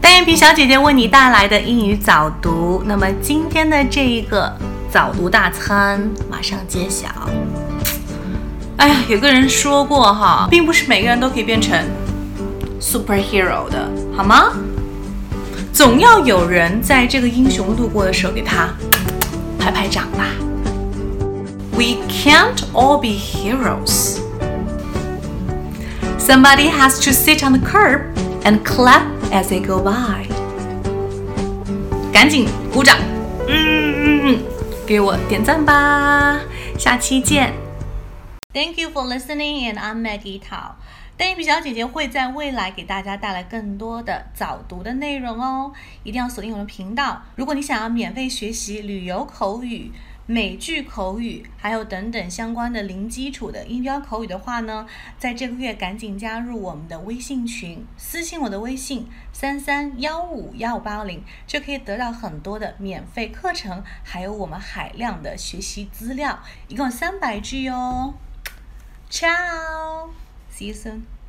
单眼皮小姐姐为你带来的英语早读。那么今天的这一个早读大餐马上揭晓。哎呀，有个人说过哈，并不是每个人都可以变成 superhero 的，好吗？总要有人在这个英雄路过的时候给他拍拍掌吧。We can't all be heroes. Somebody has to sit on the curb and clap as they go by. 赶紧鼓掌，嗯嗯嗯，给我点赞吧，下期见。Thank you for listening, and I'm Maggie Tao. 单眼皮小姐姐会在未来给大家带来更多的早读的内容哦，一定要锁定我的频道。如果你想要免费学习旅游口语、美剧口语，还有等等相关的零基础的音标口语的话呢，在这个月赶紧加入我们的微信群，私信我的微信三三幺五幺五八零，就可以得到很多的免费课程，还有我们海量的学习资料，一共三百句哦。Ciao. See you soon.